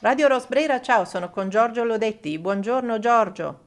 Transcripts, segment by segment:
Radio Rosbrera, ciao, sono con Giorgio Lodetti. Buongiorno Giorgio.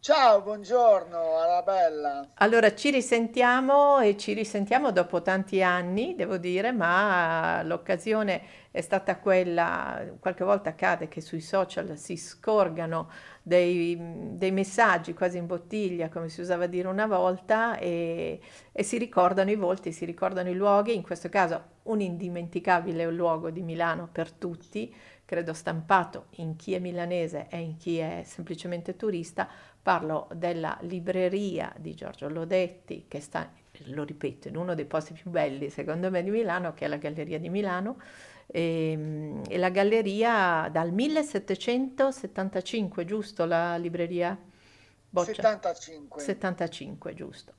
Ciao, buongiorno Arabella. Allora, ci risentiamo e ci risentiamo dopo tanti anni, devo dire, ma l'occasione è stata quella, qualche volta accade che sui social si scorgano dei, dei messaggi quasi in bottiglia, come si usava dire una volta, e, e si ricordano i volti, si ricordano i luoghi, in questo caso un indimenticabile luogo di Milano per tutti, credo stampato in chi è milanese e in chi è semplicemente turista, Parlo della libreria di Giorgio Lodetti, che sta, lo ripeto, in uno dei posti più belli secondo me di Milano, che è la Galleria di Milano, e, ehm, e la galleria dal 1775, giusto la libreria? Boccia? 75. 75, giusto.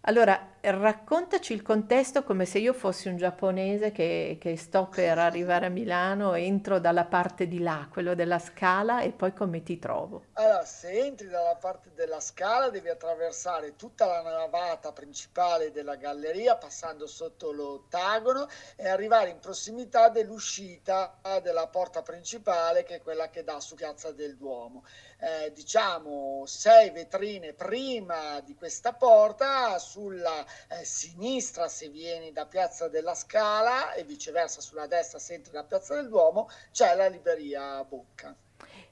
Allora, raccontaci il contesto come se io fossi un giapponese che, che, sto per arrivare a Milano, entro dalla parte di là, quello della scala, e poi come ti trovo. Allora, se entri dalla parte della scala devi attraversare tutta la navata principale della galleria, passando sotto l'ottagono e arrivare in prossimità dell'uscita della porta principale, che è quella che dà su Piazza del Duomo. Eh, diciamo sei vetrine prima di questa porta sulla eh, sinistra se vieni da Piazza della Scala e viceversa sulla destra se entri da Piazza del Duomo c'è la libreria Bocca.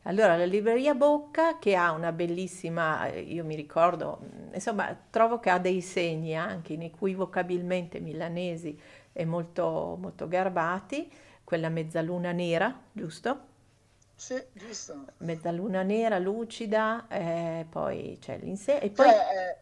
Allora, la libreria Bocca che ha una bellissima, eh, io mi ricordo, mm, insomma, trovo che ha dei segni anche inequivocabilmente milanesi e molto, molto garbati, quella mezzaluna nera, giusto? Sì, giusto. Mezzaluna nera, lucida, eh, poi c'è l'insegna e poi... Cioè, eh,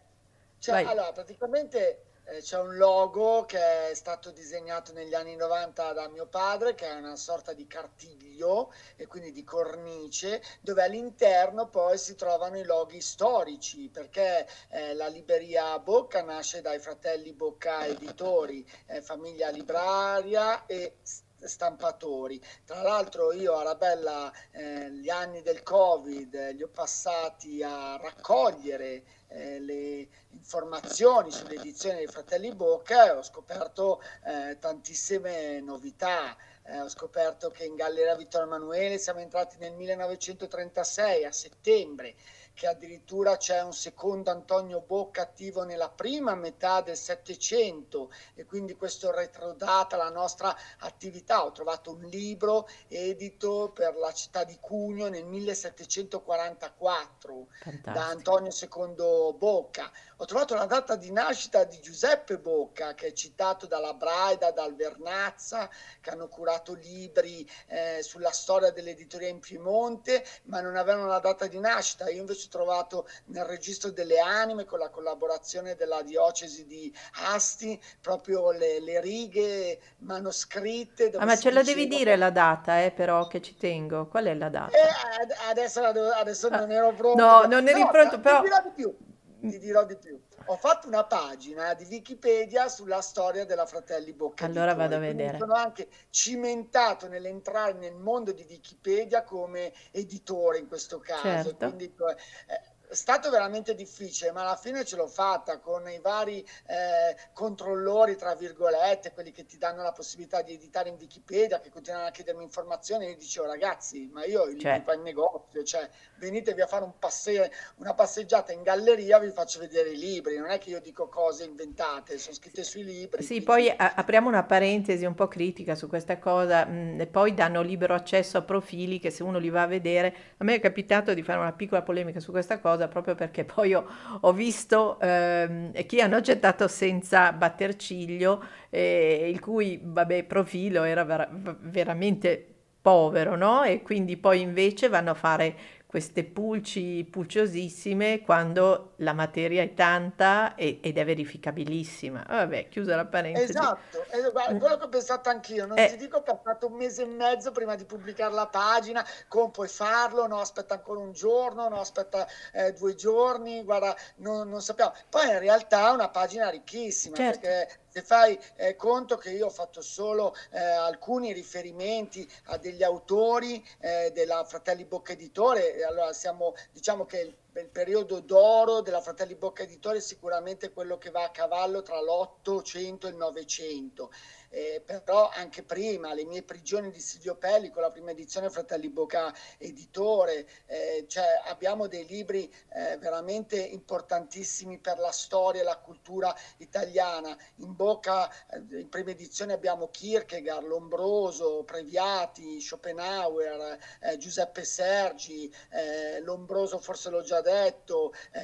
cioè, allora, praticamente eh, c'è un logo che è stato disegnato negli anni 90 da mio padre, che è una sorta di cartiglio e quindi di cornice, dove all'interno poi si trovano i loghi storici, perché eh, la libreria Bocca nasce dai fratelli Bocca editori, eh, famiglia libraria e stampatori. Tra l'altro io Arabella eh, gli anni del Covid eh, li ho passati a raccogliere eh, le informazioni sull'edizione dei Fratelli Bocca e ho scoperto eh, tantissime novità. Eh, ho scoperto che in Galleria Vittorio Emanuele siamo entrati nel 1936 a settembre che addirittura c'è un secondo Antonio Bocca attivo nella prima metà del Settecento e quindi questo retrodata la nostra attività. Ho trovato un libro edito per la città di Cugno nel 1744 Fantastico. da Antonio II Bocca. Ho trovato la data di nascita di Giuseppe Bocca che è citato dalla Braida, dal Vernazza, che hanno curato libri eh, sulla storia dell'editoria in Piemonte, ma non avevano la data di nascita. Io invece trovato nel registro delle anime con la collaborazione della diocesi di Asti proprio le, le righe manoscritte. Ah, ma ce la devi dire la data, eh, però, che ci tengo. Qual è la data? Eh, adesso, adesso ah, non ero pronto. No, non eri no, pronto, però... Di più. Ti dirò di più ho fatto una pagina di Wikipedia sulla storia della Fratelli Bocca. Allora vado a vedere. Sono anche cimentato nell'entrare nel mondo di Wikipedia come editore in questo caso. Certo. Quindi, eh, è stato veramente difficile, ma alla fine ce l'ho fatta con i vari eh, controllori, tra virgolette, quelli che ti danno la possibilità di editare in Wikipedia, che continuano a chiedermi informazioni. E io dicevo, ragazzi, ma io il cioè. in negozio, cioè venitevi a fare un passe- una passeggiata in galleria, vi faccio vedere i libri. Non è che io dico cose inventate, sono scritte sui libri. Sì, quindi... poi a- apriamo una parentesi un po' critica su questa cosa, mm, e poi danno libero accesso a profili che se uno li va a vedere, a me è capitato di fare una piccola polemica su questa cosa cosa proprio perché poi ho, ho visto ehm, chi hanno accettato senza batter ciglio, eh, il cui vabbè, profilo era ver- veramente povero, no? E quindi poi invece vanno a fare queste pulci pulciosissime quando la materia è tanta e, ed è verificabilissima. Vabbè, chiusa la parentesi. Esatto, è quello che ho pensato anch'io. Non eh. ti dico che ho fatto un mese e mezzo prima di pubblicare la pagina, come puoi farlo? No, aspetta ancora un giorno, no, aspetta eh, due giorni, guarda, non, non sappiamo. Poi in realtà è una pagina ricchissima certo. perché se fai eh, conto che io ho fatto solo eh, alcuni riferimenti a degli autori eh, della Fratelli Bocca Editore, allora siamo, diciamo che il, periodo d'oro della Fratelli Bocca Editore è sicuramente quello che va a cavallo tra l'Ottocento e il Novecento eh, però anche prima, Le mie prigioni di Silvio Pelli, con la prima edizione Fratelli Bocca Editore, eh, cioè abbiamo dei libri eh, veramente importantissimi per la storia e la cultura italiana. In Bocca, eh, in prima edizione abbiamo Kierkegaard, Lombroso, Previati, Schopenhauer, eh, Giuseppe Sergi, eh, Lombroso forse l'ho già detto,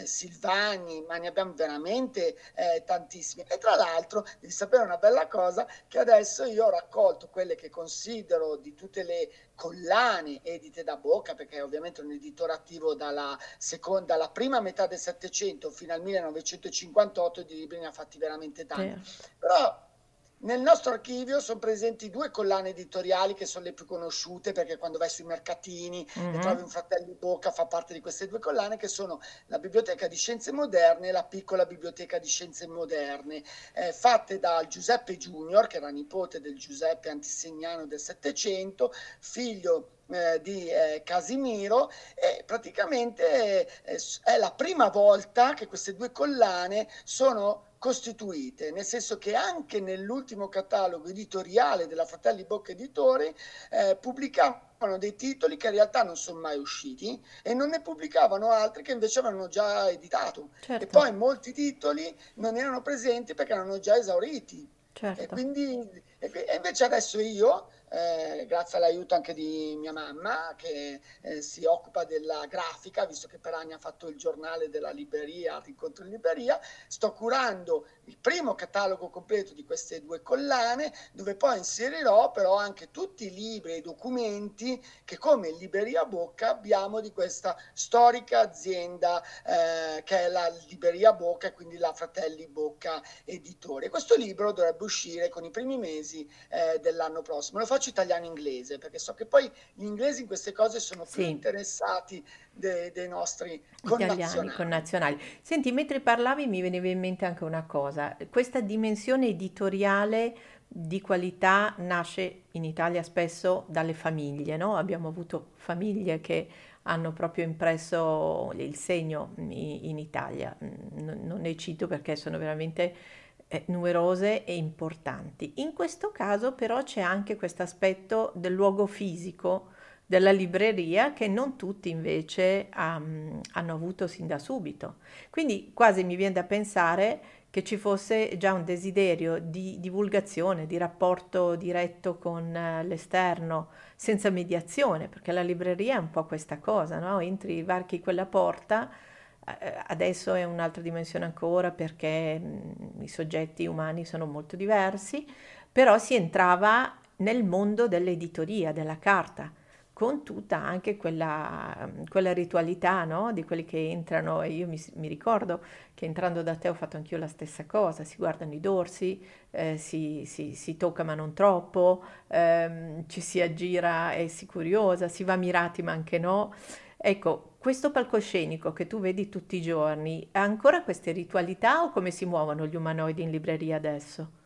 Silvani, ma ne abbiamo veramente tantissimi. E tra l'altro devi sapere una bella cosa, che adesso io ho raccolto quelle che considero di tutte le collane edite da Bocca, perché ovviamente è un editore attivo dalla, seconda, dalla prima metà del Settecento fino al 1958 di libri ne ha fatti veramente tanti. Certo. Però nel nostro archivio sono presenti due collane editoriali che sono le più conosciute perché quando vai sui mercatini mm-hmm. e trovi un fratello Bocca fa parte di queste due collane che sono la Biblioteca di Scienze Moderne e la Piccola Biblioteca di Scienze Moderne, eh, fatte da Giuseppe Junior, che era nipote del Giuseppe Antisignano del Settecento, figlio eh, di eh, Casimiro e praticamente eh, è la prima volta che queste due collane sono costituite, nel senso che anche nell'ultimo catalogo editoriale della Fratelli Bocca Editori eh, pubblicavano dei titoli che in realtà non sono mai usciti e non ne pubblicavano altri che invece avevano già editato. Certo. E poi molti titoli non erano presenti perché erano già esauriti. Certo. E quindi e invece adesso io eh, grazie all'aiuto anche di mia mamma che eh, si occupa della grafica, visto che per anni ha fatto il giornale della libreria, l'incontro in libreria, sto curando il primo catalogo completo di queste due collane, dove poi inserirò però anche tutti i libri e i documenti che come Libreria Bocca abbiamo di questa storica azienda eh, che è la Libreria Bocca e quindi la Fratelli Bocca Editore. Questo libro dovrebbe uscire con i primi mesi eh, dell'anno prossimo. Lo faccio italiano-inglese perché so che poi gli inglesi in queste cose sono più sì. interessati dei, dei nostri italiani connazionali. Senti, mentre parlavi mi veniva in mente anche una cosa, questa dimensione editoriale di qualità nasce in Italia spesso dalle famiglie, no? Abbiamo avuto famiglie che hanno proprio impresso il segno in Italia. Non ne cito perché sono veramente eh, numerose e importanti. In questo caso però c'è anche questo aspetto del luogo fisico della libreria che non tutti invece um, hanno avuto sin da subito. Quindi quasi mi viene da pensare che ci fosse già un desiderio di divulgazione, di rapporto diretto con uh, l'esterno, senza mediazione, perché la libreria è un po' questa cosa, no? Entri, varchi quella porta, uh, adesso è un'altra dimensione ancora perché mh, i soggetti umani sono molto diversi, però si entrava nel mondo dell'editoria, della carta con tutta anche quella, quella ritualità no? di quelli che entrano e io mi, mi, ricordo che entrando da te ho fatto anch'io la stessa cosa, si guardano i dorsi, eh, si, si, si, tocca ma non troppo, ehm, ci si aggira e si curiosa, si va mirati ma anche no. Ecco, questo palcoscenico che tu vedi tutti i giorni, ha ancora queste ritualità o come si muovono gli umanoidi in libreria adesso?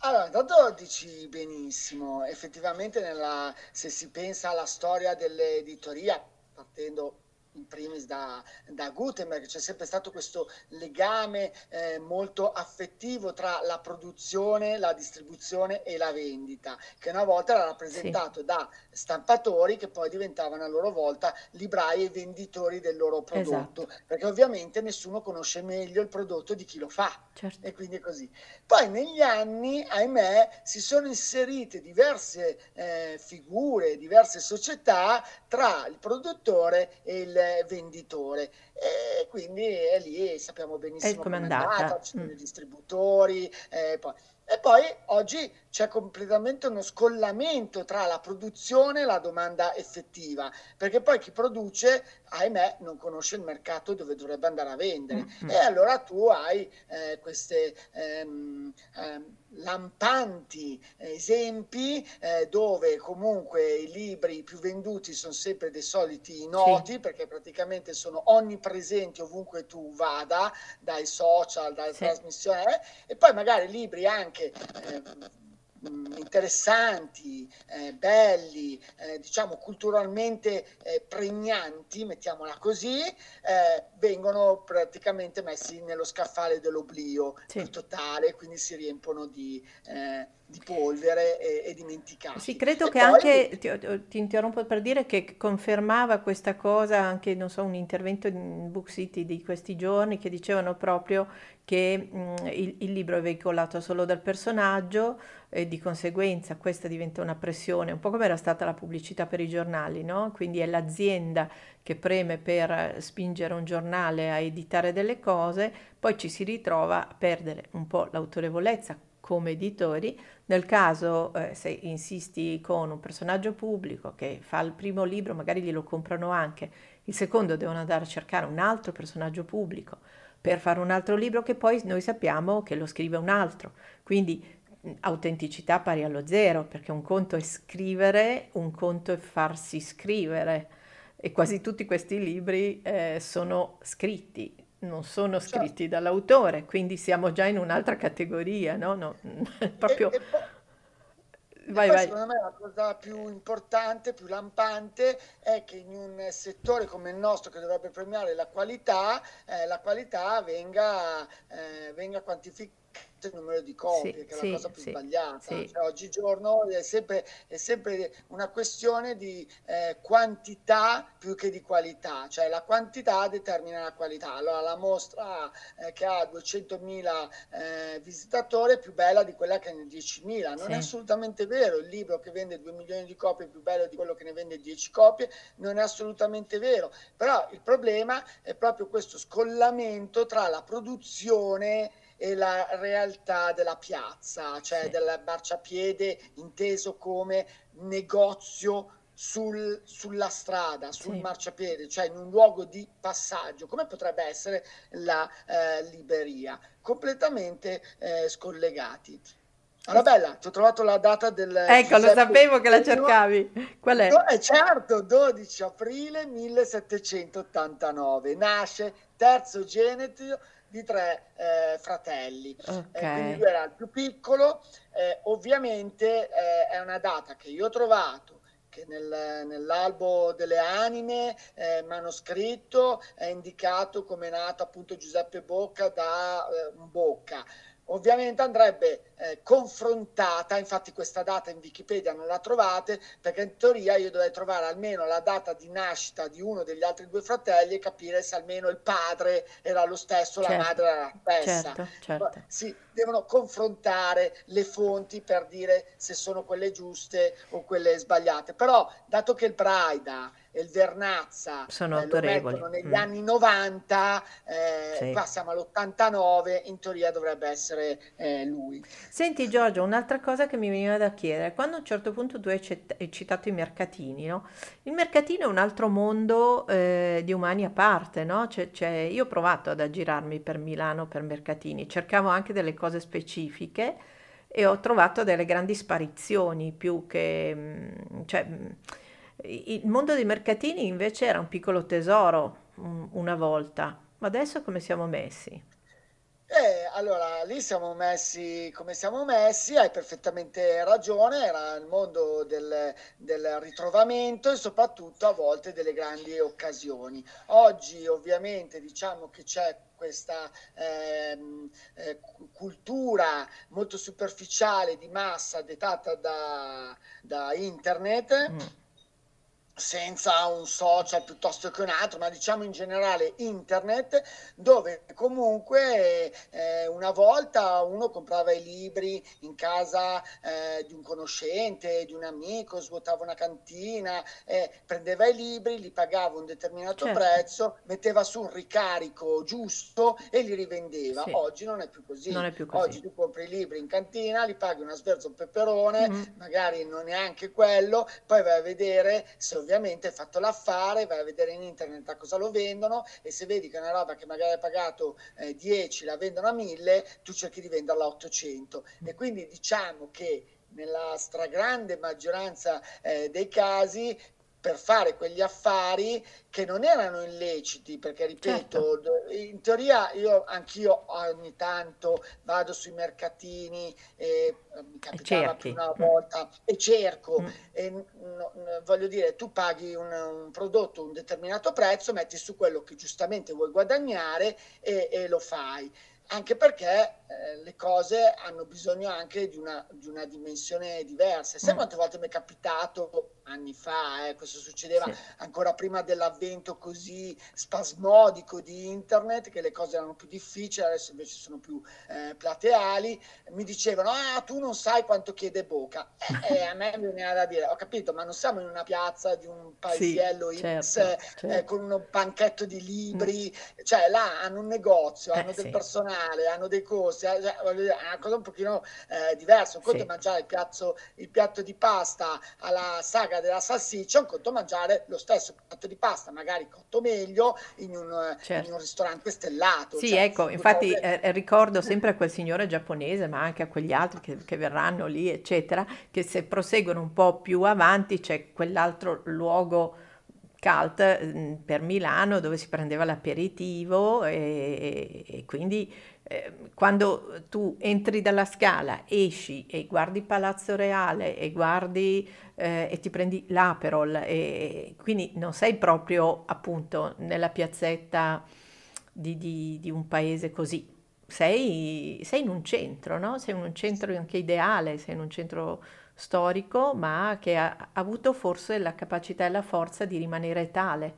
Allora, intanto dici benissimo, effettivamente nella, se si pensa alla storia dell'editoria, partendo in primis da, da Gutenberg, c'è sempre stato questo legame eh, molto affettivo tra la produzione, la distribuzione e la vendita, che una volta era rappresentato sì. da stampatori che poi diventavano a loro volta librai e venditori del loro prodotto, esatto. perché ovviamente nessuno conosce meglio il prodotto di chi lo fa certo. e quindi è così. Poi negli anni, ahimè, si sono inserite diverse eh, figure, diverse società tra il produttore e il venditore e quindi è lì sappiamo benissimo come è andata, ci sono mm. i distributori eh, poi. e poi oggi c'è completamente uno scollamento tra la produzione e la domanda effettiva, perché poi chi produce, ahimè, non conosce il mercato dove dovrebbe andare a vendere. Mm-hmm. E allora tu hai eh, queste ehm, ehm, lampanti esempi eh, dove comunque i libri più venduti sono sempre dei soliti noti, sì. perché praticamente sono onnipresenti ovunque tu vada, dai social, dalle sì. trasmissioni, eh, e poi magari libri anche... Mm, interessanti, eh, belli, eh, diciamo culturalmente eh, pregnanti, mettiamola così, eh, vengono praticamente messi nello scaffale dell'oblio sì. totale, quindi si riempono di, eh, di polvere e, e dimenticati. Sì, credo e che poi... anche, ti, ti, interrompo per dire che confermava questa cosa anche, non so, un intervento in Book City di questi giorni che dicevano proprio che mh, il, il, libro è veicolato solo dal personaggio e di conseguenza questa diventa una pressione, un po' come era stata la pubblicità per i giornali, no? Quindi è l'azienda che preme per spingere un giornale a editare delle cose, poi ci si ritrova a perdere un po' l'autorevolezza come editori, nel caso eh, se insisti con un personaggio pubblico che fa il primo libro, magari glielo comprano anche, il secondo devono andare a cercare un altro personaggio pubblico per fare un altro libro che poi noi sappiamo che lo scrive un altro. Quindi autenticità pari allo zero, perché un conto è scrivere, un conto è farsi scrivere. E quasi tutti questi libri eh, sono scritti, non sono certo. scritti certo. dall'autore, quindi siamo già in un'altra categoria, no? no proprio... E, e poi, vai, vai. Secondo me la cosa più importante, più lampante è che in un settore come il nostro che dovrebbe premiare la qualità, eh, la qualità venga, eh, venga quantificata il numero di copie, sì, che è la cosa più sì, sbagliata. Cioè, oggigiorno è sempre, è sempre, una questione di eh, quantità più che di qualità, cioè la quantità determina la qualità. Allora la mostra eh, che ha 200.000 eh, visitatori è più bella di quella che ne ha 10.000. Non è assolutamente vero, il libro che vende 2 milioni di copie è più bello di quello che ne vende 10 copie, non è assolutamente vero. Però il problema è proprio questo scollamento tra la produzione e la realtà della piazza, cioè sì. del marciapiede inteso come negozio sul, sulla strada, sul sì. marciapiede, cioè in un luogo di passaggio, come potrebbe essere la eh, libreria, completamente eh, scollegati. Arabella, ti ho trovato la data del... Ecco, Giuseppe lo sapevo che la cercavi. Qual è? Eh, certo, 12 aprile 1789. Nasce terzo genito di tre eh, fratelli. Okay. Eh, quindi lui era il più piccolo. Eh, ovviamente eh, è una data che io ho trovato che nel, nell'albo delle anime eh, manoscritto è indicato come è nato appunto Giuseppe Bocca da eh, Bocca ovviamente andrebbe eh, confrontata, infatti questa data in Wikipedia non la trovate, perché in teoria io dovrei trovare almeno la data di nascita di uno degli altri due fratelli e capire se almeno il padre era lo stesso, certo, la madre era la stessa. Certo, certo. Si devono confrontare le fonti per dire se sono quelle giuste o quelle sbagliate. Però, dato che il Braida il Vernazza sono eh, autorevoli negli mm. anni 90, eh, sì. qua siamo all'89, in teoria dovrebbe essere eh, lui. Senti Giorgio, un'altra cosa che mi veniva da chiedere, quando a un certo punto tu hai, cet- hai citato i mercatini, no? il mercatino è un altro mondo eh, di umani a parte, no? c'è, c'è... io ho provato ad aggirarmi per Milano per mercatini, cercavo anche delle cose specifiche e ho trovato delle grandi sparizioni più che... Mm, cioè, mm, il mondo dei mercatini invece era un piccolo tesoro una volta, ma adesso come siamo messi? Eh, allora, lì siamo messi come siamo messi, hai perfettamente ragione, era il mondo del, del ritrovamento e soprattutto a volte delle grandi occasioni. Oggi ovviamente diciamo che c'è questa ehm, eh, cultura molto superficiale di massa dettata da, da internet. Mm senza un social piuttosto che un altro, ma diciamo in generale internet, dove comunque eh, una volta uno comprava i libri in casa eh, di un conoscente, di un amico, svuotava una cantina, eh, prendeva i libri, li pagava un determinato certo. prezzo, metteva su un ricarico giusto e li rivendeva. Sì. Oggi non è più così. Non è più così. Oggi tu compri i libri in cantina, li paghi una sverza un peperone, mm-hmm. magari non neanche quello, poi vai a vedere se ovviamente hai fatto l'affare, vai a vedere in internet a cosa lo vendono e se vedi che una roba che magari hai pagato eh, 10, la vendono a 1000, tu cerchi di venderla a 800. E quindi diciamo che nella stragrande maggioranza eh, dei casi per fare quegli affari che non erano illeciti, perché ripeto, certo. in teoria io anch'io ogni tanto vado sui mercatini e eh, mi capitava più una mm. volta mm. e cerco mm. e no, voglio dire, tu paghi un, un, prodotto un determinato prezzo, metti su quello che giustamente vuoi guadagnare e, e lo fai anche perché eh, le cose hanno bisogno anche di una, di una dimensione diversa. Sai mm. quante volte mi è capitato anni fa, eh, questo succedeva sì. ancora prima dell'avvento così spasmodico di internet, che le cose erano più difficili, adesso invece sono più eh, plateali, mi dicevano, ah, tu non sai quanto chiede Boca. E eh, a me veniva da dire, ho capito, ma non siamo in una piazza di un paesiello sì, X certo, certo. Eh, con un banchetto di libri, mm. cioè là hanno un negozio, hanno del sì. personale, hanno dei costi, cioè, è una cosa un pochino eh, diversa. Un conto è mangiare il, piazzo, il piatto di pasta alla saga della salsiccia, un conto mangiare lo stesso piatto di pasta, magari cotto meglio, in un, certo. in un ristorante stellato. Sì, cioè, ecco, infatti eh, ricordo sempre a quel signore giapponese, ma anche a quegli altri che, che verranno lì, eccetera, che se proseguono un po' più avanti c'è quell'altro luogo cult mm, per Milano dove si prendeva l'aperitivo e, e quindi eh, quando tu entri dalla scala, esci e guardi Palazzo Reale e guardi eh, e ti prendi l'Aperol e quindi non sei proprio appunto nella piazzetta di, di, di un paese così, sei, sei, in un centro, no? Sei in un centro anche ideale, sei in un centro storico, ma che ha, ha avuto forse la capacità e la forza di rimanere tale.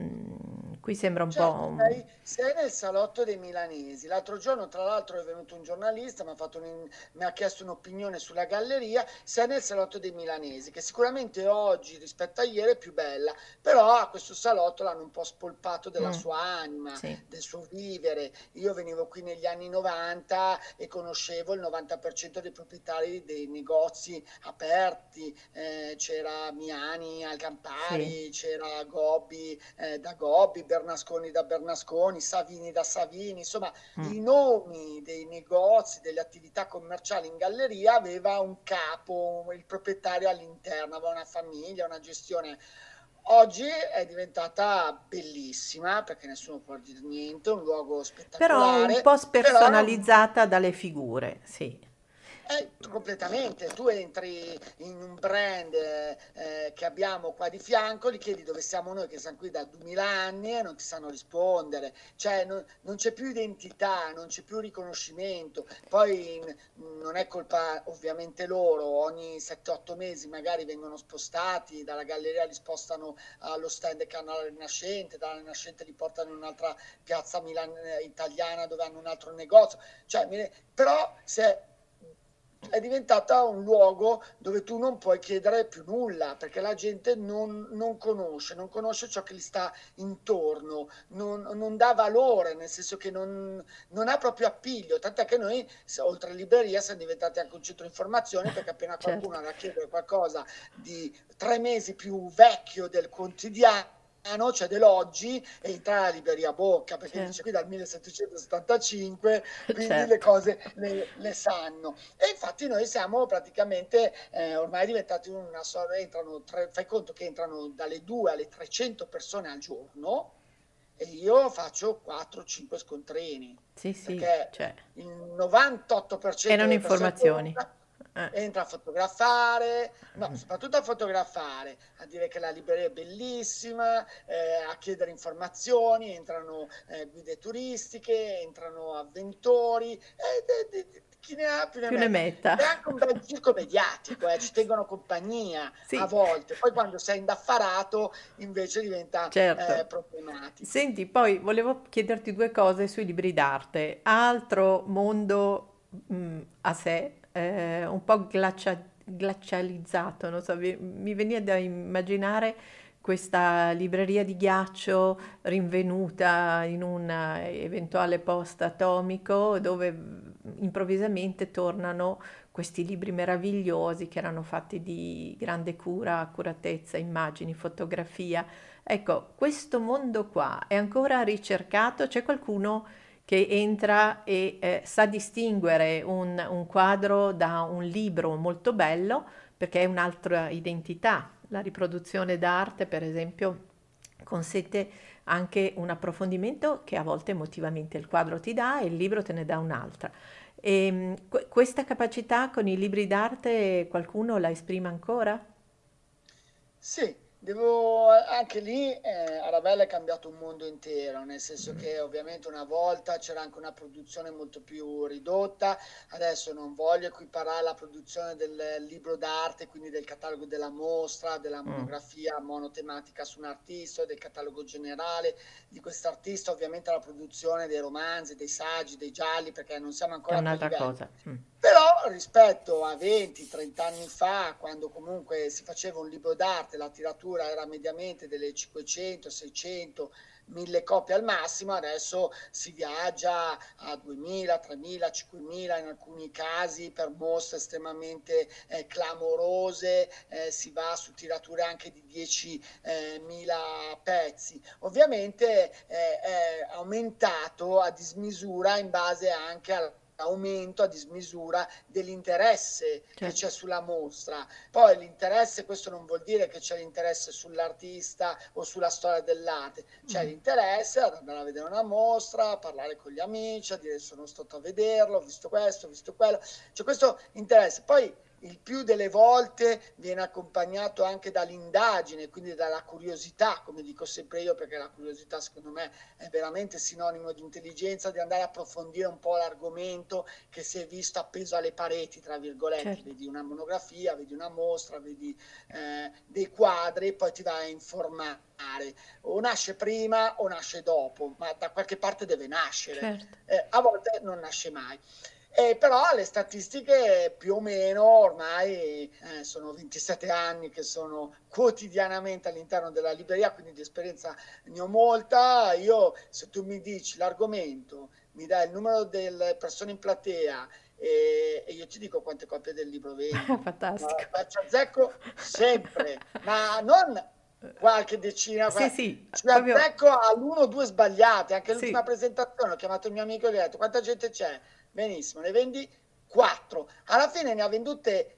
Mm, qui sembra un certo, po'... Un... Sei, sei, nel salotto dei milanesi. L'altro giorno, tra l'altro, è venuto un giornalista, mi ha, un, mi ha, chiesto un'opinione sulla galleria. Sei nel salotto dei milanesi, che sicuramente oggi rispetto a ieri è più bella, però a questo salotto l'hanno un po' spolpato della mm. sua anima, sì. del suo vivere. Io venivo qui negli anni 90 e conoscevo il 90% dei proprietari dei negozi aperti. Eh, c'era Miani al Campari, sì. c'era Gobbi eh, da Gobbi, Bernasconi da Bernasconi, Savini da Savini, insomma mm. i nomi dei negozi, delle attività commerciali in galleria aveva un capo, il proprietario all'interno, aveva una famiglia, una gestione. Oggi è diventata bellissima perché nessuno può dire niente, un luogo spettacolare. Però un po' spersonalizzata però... dalle figure, sì. Eh, completamente, tu entri in un brand eh, che abbiamo qua di fianco, gli chiedi dove siamo noi che siamo qui da 2000 anni e non ti sanno rispondere, cioè non, non c'è più identità, non c'è più riconoscimento, poi non è colpa ovviamente loro, ogni 7-8 mesi magari vengono spostati, dalla galleria li spostano allo stand che hanno alla Rinascente, dalla Rinascente li portano in un'altra piazza Milan- eh, italiana dove hanno un altro negozio, cioè, però se è diventata un luogo dove tu non puoi chiedere più nulla perché la gente non, non conosce, non conosce ciò che gli sta intorno, non, non dà valore, nel senso che non, non, ha proprio appiglio. Tant'è che noi, oltre a libreria, siamo diventati anche un centro di informazione perché appena certo. qualcuno certo. ha da chiedere qualcosa di tre mesi più vecchio del quotidiano cioè dell'oggi, e entra alla libreria Bocca, perché certo. dice qui dal 1775, quindi certo. le cose le, le, sanno. E infatti noi siamo praticamente eh, ormai diventati una sorta, entrano tre, fai conto che entrano dalle 2 alle 300 persone al giorno, e io faccio 4-5 scontrini. Sì, sì, perché cioè. il 98% erano informazioni. Eh. entra a fotografare, no, mm. soprattutto a fotografare, a dire che la libreria è bellissima, eh, a chiedere informazioni, entrano eh, guide turistiche, entrano avventori, eh, chi ne ha più ne, più ne metta. È anche un bel circo mediatico, eh, ci tengono compagnia sì. a volte, poi quando sei indaffarato invece diventa certo. Problematico. Senti, poi volevo chiederti due cose sui libri d'arte, altro mondo mh, mm, a sé eh, un po' glacia- glacializzato, non so, mi veniva da immaginare questa libreria di ghiaccio rinvenuta in un eventuale post atomico dove improvvisamente tornano questi libri meravigliosi che erano fatti di grande cura, accuratezza, immagini, fotografia. Ecco, questo mondo qua è ancora ricercato, c'è qualcuno che entra e eh, sa distinguere un, un quadro da un libro molto bello perché è un'altra identità. La riproduzione d'arte, per esempio, consente anche un approfondimento che a volte emotivamente il quadro ti dà e il libro te ne dà un'altra. E, ehm, questa capacità con i libri d'arte qualcuno la esprime ancora? Sì, Devo, anche lì eh, Arabella è cambiato un mondo intero, nel senso che ovviamente una volta c'era anche una produzione molto più ridotta, adesso non voglio equiparare la produzione del libro d'arte, quindi del catalogo della mostra, della mm. monografia monotematica su un artista, del catalogo generale di quest'artista, ovviamente la produzione dei romanzi, dei saggi, dei gialli, perché non siamo ancora... È un'altra cosa. Mm. Però rispetto a 20-30 anni fa, quando comunque si faceva un libro d'arte, la tiratura era mediamente delle 500, 600, 1000 copie al massimo, adesso si viaggia a 2000, 3000, 5000 in alcuni casi per mostre estremamente eh, clamorose, eh, si va su tirature anche di 10.000 eh, pezzi. Ovviamente eh, è aumentato a dismisura in base anche al aumento a dismisura dell'interesse certo. che c'è sulla mostra. Poi l'interesse, questo non vuol dire che c'è l'interesse sull'artista o sulla storia dell'arte, c'è mm. l'interesse ad andare a vedere una mostra, a parlare con gli amici, a dire sono stato a vederlo, ho visto questo, ho visto quello, c'è questo interesse. Poi il più delle volte viene accompagnato anche dall'indagine, quindi dalla curiosità, come dico sempre io, perché la curiosità secondo me è veramente sinonimo di intelligenza, di andare a approfondire un po' l'argomento che si è visto appeso alle pareti, tra virgolette, certo. vedi una monografia, vedi una mostra, vedi eh, dei quadri e poi ti vai a informare. O nasce prima o nasce dopo, ma da qualche parte deve nascere. Certo. Eh, a volte non nasce mai. Eh, però le statistiche più o meno ormai eh, sono 27 anni che sono quotidianamente all'interno della libreria, quindi di esperienza ne ho molta. Io, se tu mi dici l'argomento, mi dai il numero delle persone in platea e, io ti dico quante copie del libro vendi. Fantastico. Faccio azzecco sempre, ma non qualche decina, sì, sì, ci proprio... azzecco all'uno o due sbagliate. Anche l'ultima sì. presentazione ho chiamato il mio amico e gli ho detto quanta gente c'è benissimo, ne vendi 4. Alla fine ne ha vendute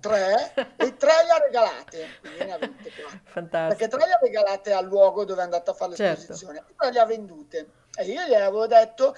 3 eh. e 3 le ha regalate, quindi ne ha vendute 4. Fantastico. Perché 3 le ha regalate al luogo dove è andata a fare l'esposizione, certo. e 3 le ha vendute. E io gli avevo detto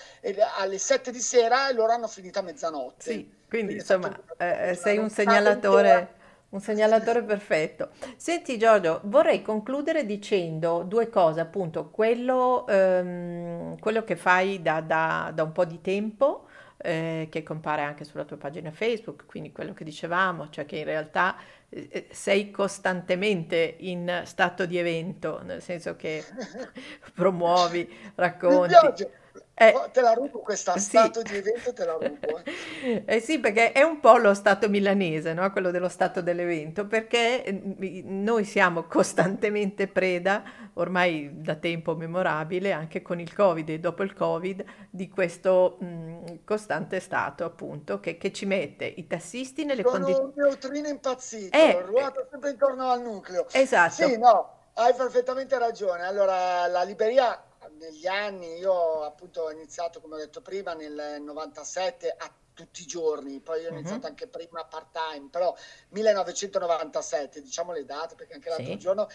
alle 7 di sera e loro hanno finito a mezzanotte. Sì, quindi, quindi insomma eh, sei un segnalatore un segnalatore perfetto. Senti Giorgio, vorrei concludere dicendo due cose, appunto, quello, ehm, quello che fai da, da, da, un po' di tempo, eh, che compare anche sulla tua pagina Facebook, quindi quello che dicevamo, cioè che in realtà eh, eh sei costantemente in stato di evento, nel senso che promuovi, racconti. Mi piace eh, oh, te la rubo questa sì. stato di evento, te la rubo. Eh. eh sì, perché è un po' lo stato milanese, no? quello dello stato dell'evento, perché eh, noi siamo costantemente preda, ormai da tempo memorabile, anche con il Covid e dopo il Covid, di questo mh, costante stato, appunto, che, che, ci mette i tassisti nelle condizioni... Sono un neutrino impazzito, eh, ruota sempre intorno al nucleo. Esatto. Sì, no, hai perfettamente ragione. Allora, la libreria negli anni, io appunto ho iniziato, come ho detto prima, nel 97 a tutti i giorni, poi ho iniziato uh-huh. anche prima part time, però 1997, diciamo le date, perché anche l'altro sì. giorno,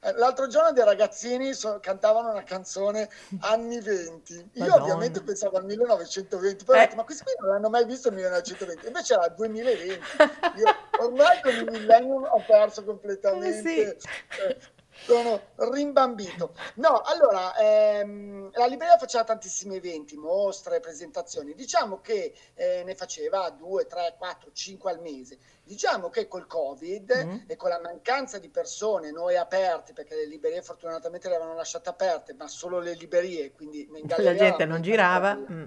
eh, l'altro giorno dei ragazzini so, cantavano una canzone anni 20. Io Madonna. ovviamente pensavo al 1920, poi eh. ho detto, ma questi qui non l'hanno mai visto il 1920, invece era il 2020. Io ormai con il millennium ho perso completamente. Sì. Eh, sono rimbambito. No, allora, ehm, la libreria faceva tantissimi eventi, mostre, presentazioni. Diciamo che eh, ne faceva 2, 3, 4, 5 al mese. Diciamo che col Covid mm. e con la mancanza di persone, noi aperti, perché le librerie fortunatamente le avevano lasciate aperte, ma solo le librerie, quindi in galleria... La gente non girava. Mm.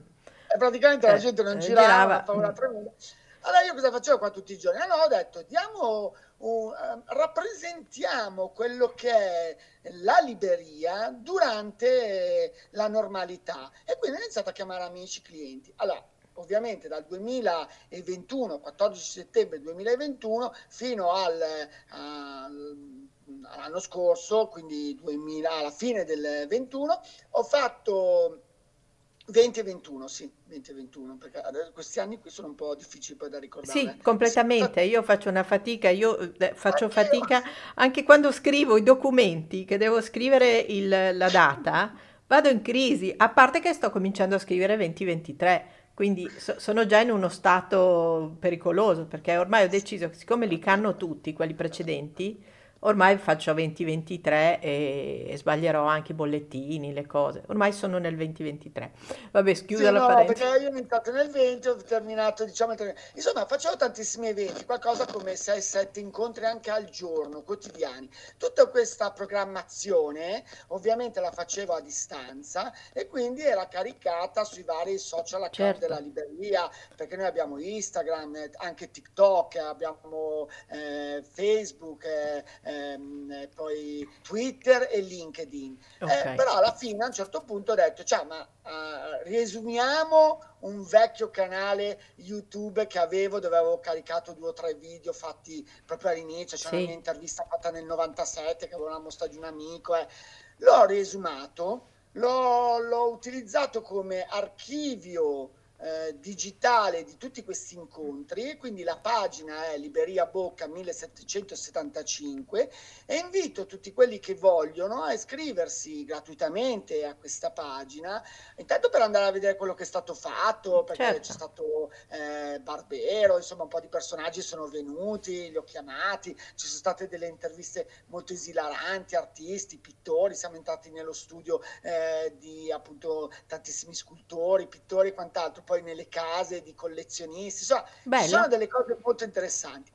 E praticamente eh, la gente non girava, girava. una tremenda. Allora io cosa facevo qua tutti i giorni? Allora ho detto, diamo uh, rappresentiamo quello che è la libreria durante la normalità. E quindi ho iniziato a chiamare amici, clienti. Allora, ovviamente dal 2021, 14 settembre 2021, fino al, al all'anno scorso, quindi 2000, alla fine del 21, ho fatto 20 e 21, sì, 20 e 21, perché questi anni qui sono un po' difficili poi da ricordare. Sì, completamente, io faccio una fatica, io eh, faccio anche fatica io. anche quando scrivo i documenti, che devo scrivere il, la data, vado in crisi, a parte che sto cominciando a scrivere 2023, quindi so, sono già in uno stato pericoloso, perché ormai ho deciso che siccome li canno tutti, quelli precedenti, Ormai faccio 2023 e, e sbaglierò anche i bollettini, le cose. Ormai sono nel 2023. Vabbè, schiudo Sì, la no, parentesi. perché io ho iniziato nel 20, ho terminato, diciamo, il 30. insomma, facevo tantissimi eventi, qualcosa come 6-7 incontri anche al giorno, quotidiani. Tutta questa programmazione, ovviamente la facevo a distanza e quindi era caricata sui vari social account della Certo. libreria, perché noi abbiamo Instagram, anche TikTok, abbiamo eh, Facebook, eh, ehm, eh, poi Twitter e LinkedIn. Eh, Ok. però alla fine a un certo punto ho detto, ciao, ma eh, riesumiamo un vecchio canale YouTube che avevo dove avevo caricato due o tre video fatti proprio all'inizio, c'è una mia Sì. intervista fatta nel 97 che avevo una mostra di un amico, eh. L'ho riesumato, l'ho, l'ho utilizzato come archivio eh, digitale di tutti questi incontri, quindi la pagina è Libreria Bocca 1775 e invito tutti quelli che vogliono a iscriversi gratuitamente a questa pagina, intanto per andare a vedere quello che è stato fatto, perché c'è Certo. stato eh, Barbero, insomma un po' di personaggi sono venuti, li ho chiamati, ci sono state delle interviste molto esilaranti, artisti, pittori, siamo entrati nello studio eh, di appunto tantissimi scultori, pittori e quant'altro, poi nelle case di collezionisti, insomma ci sono delle cose molto interessanti.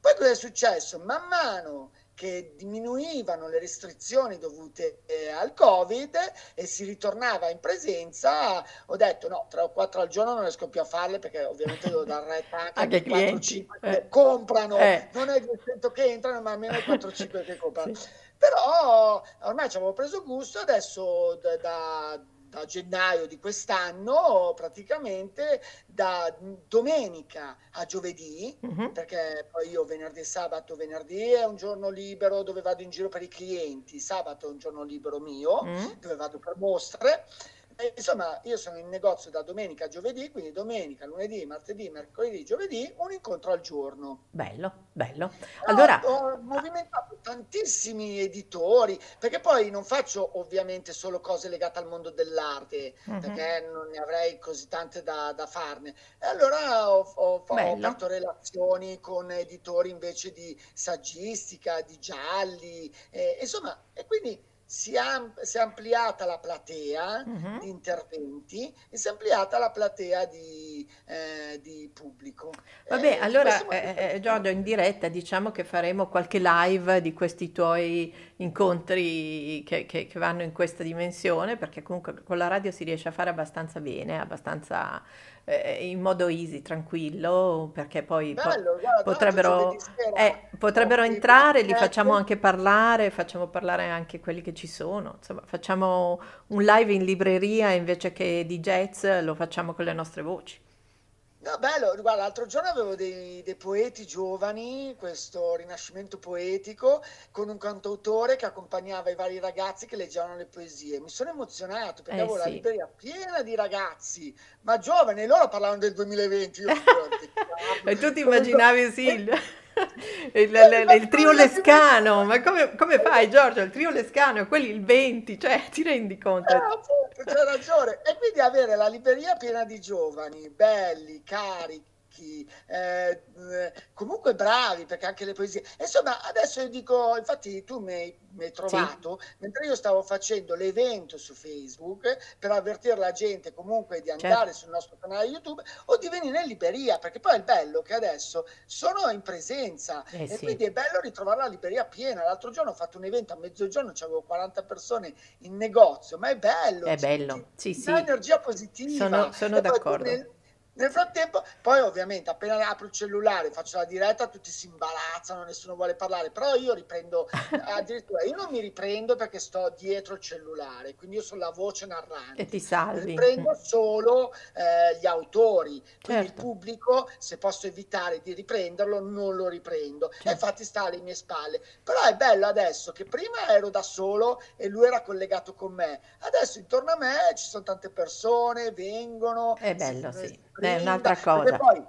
Poi cosa è successo? Man mano che diminuivano le restrizioni dovute eh, al Covid e si ritornava in presenza, ho detto no, 3 o 4 al giorno non riesco più a farle perché ovviamente devo dar retta anche ai quei 4 o clienti. 5 Eh. che comprano, Eh. non è il 200 che entrano, ma almeno i 4 o 5 che comprano. Sì. Però ormai ci avevo preso gusto, adesso da, da- da gennaio di quest'anno, praticamente da domenica a giovedì, Mhm. perché poi io venerdì e sabato, venerdì è un giorno libero dove vado in giro per i clienti, sabato è un giorno libero mio, Mm. dove vado per mostre. E, insomma, io sono in negozio da domenica a giovedì, quindi domenica, lunedì, martedì, mercoledì, giovedì, un incontro al giorno. Bello, bello. Allora, ho movimentato tantissimi editori, perché poi non faccio ovviamente solo cose legate al mondo dell'arte, mhm, perché non ne avrei così tante da, da farne. E allora ho, ho- ho aperto relazioni con editori invece di saggistica, di gialli, e, insomma, e quindi si è, am- si è ampliata la platea di Mhm. interventi e si è ampliata la platea di, eh, di pubblico. Vabbè, E questo allora, eh, fatto eh, Giorgio, in diretta diciamo che faremo qualche live di questi tuoi incontri che, che- che vanno in questa dimensione, perché comunque con la radio si riesce a fare abbastanza bene, abbastanza eh, in modo easy, tranquillo, perché poi po- Bello, guarda, tra l'altro potrebbero, eh, potrebbero qui entrare, li facciamo anche parlare, facciamo parlare anche quelli che ci sono, insomma, facciamo un live in libreria invece che di jazz, lo facciamo con le nostre voci. No, bello, guarda, l'altro giorno avevo dei, dei poeti giovani, questo rinascimento poetico, con un cantautore che accompagnava i vari ragazzi che leggevano le poesie. Mi sono emozionato perché Eh avevo la sì. libreria piena di ragazzi, ma giovani, e loro parlavano del 2020. Io E tu ti immaginavi Silvia? Il, il- il- trio Lescano, ma come, come fai Giorgio? Il trio Lescano quelli il 20, cioè ti rendi conto? Eh, appunto, c'hai ragione. E quindi avere la libreria piena di giovani, belli, carichi, eh, eh, comunque bravi, perché anche le poesie. Insomma, adesso io dico, infatti tu mi hai, mi hai Sì, trovato, mentre io stavo facendo l'evento su Facebook per avvertire la gente comunque di certo, andare sul nostro canale YouTube o di venire in libreria, perché poi è bello che adesso sono in presenza eh e sì, quindi è bello ritrovare la libreria piena. L'altro giorno ho fatto un evento a mezzogiorno, c'avevo 40 persone in negozio, ma è bello, è bello, sì sì, energia sono, positiva. sono tu d'accordo. nel, nel frattempo, poi ovviamente appena apro il cellulare, faccio la diretta, tutti si imbarazzano, nessuno vuole parlare, però io riprendo, addirittura io non mi riprendo perché sto dietro il cellulare, quindi io sono la voce E narrante. ti salvi, Riprendo solo eh, gli autori, quindi il certo, pubblico, se posso evitare di riprenderlo, non lo riprendo. E certo, infatti sta alle mie spalle. Però è bello adesso che prima ero da solo e lui era collegato con me. Adesso intorno a me ci sono tante persone, vengono, è bello, si sì, è brinda, un'altra perché cosa, poi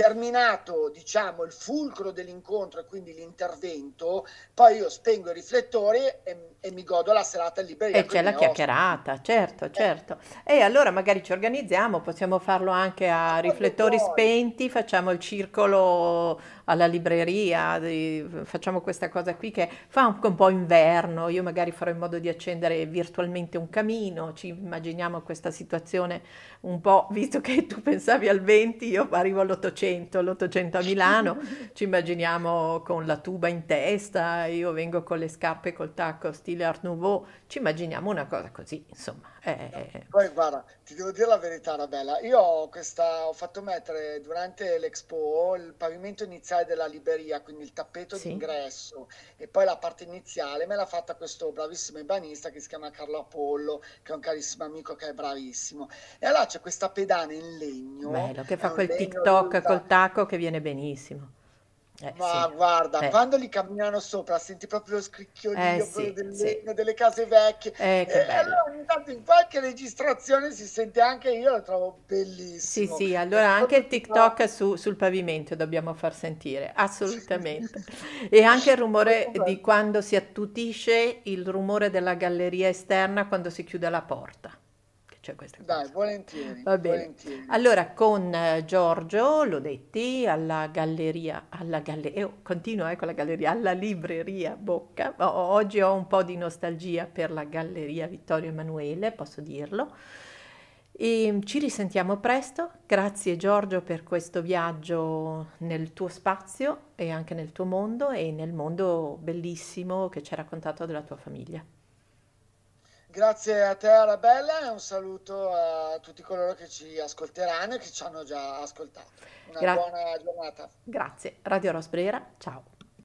terminato, diciamo, il fulcro dell'incontro e quindi l'intervento, poi io spengo i riflettori e, e mi godo la serata in libreria. E c'è la chiacchierata, ospiti. certo, eh. certo. E allora magari ci organizziamo, possiamo farlo anche a riflettori spenti, facciamo il circolo alla libreria, facciamo questa cosa qui che fa anche un po' inverno, io magari farò in modo di accendere virtualmente un camino, ci immaginiamo questa situazione un po', visto che tu pensavi al 20, io arrivo all'Ottocento, l'Ottocento a Milano, ci immaginiamo con la tuba in testa, io vengo con le scarpe col tacco stile Art Nouveau, ci immaginiamo una cosa così, insomma. Eh. Poi guarda, ti devo dire la verità, Arabella, io ho, questa, ho fatto mettere durante l'Expo il pavimento iniziale della libreria, quindi il tappeto sì. d'ingresso e poi la parte iniziale me l'ha fatta questo bravissimo ebanista che si chiama Carlo Apollo, che è un carissimo amico che è bravissimo. E allora c'è questa pedana in legno. Bello, che fa quel TikTok col tacco che viene benissimo. Eh, Ma sì. guarda, eh. quando li camminano sopra senti proprio lo scricchiolio eh, sì, del legno, delle case vecchie. Eh, e allora ogni tanto in qualche registrazione si sente anche io, lo trovo bellissimo. Sì, sì, allora anche il TikTok su, sul pavimento dobbiamo far sentire, assolutamente. e anche il rumore di quando si attutisce, il rumore della galleria esterna quando si chiude la porta c'è questa cosa. Dai, volentieri. Va bene. Volentieri. Allora, con eh, Giorgio, l'ho detti, alla galleria, alla galleria, eh, continuo eh, con la galleria, alla libreria Bocca. O- oggi ho un po' di nostalgia per la galleria Vittorio Emanuele, posso dirlo. E ci risentiamo presto. Grazie Giorgio per questo viaggio nel tuo spazio e anche nel tuo mondo e nel mondo bellissimo che ci hai raccontato della tua famiglia. Grazie a te Arabella e un saluto a tutti coloro che ci ascolteranno e che ci hanno già ascoltato. Una Gra- buona giornata. Grazie. Radio Rosbrera, ciao.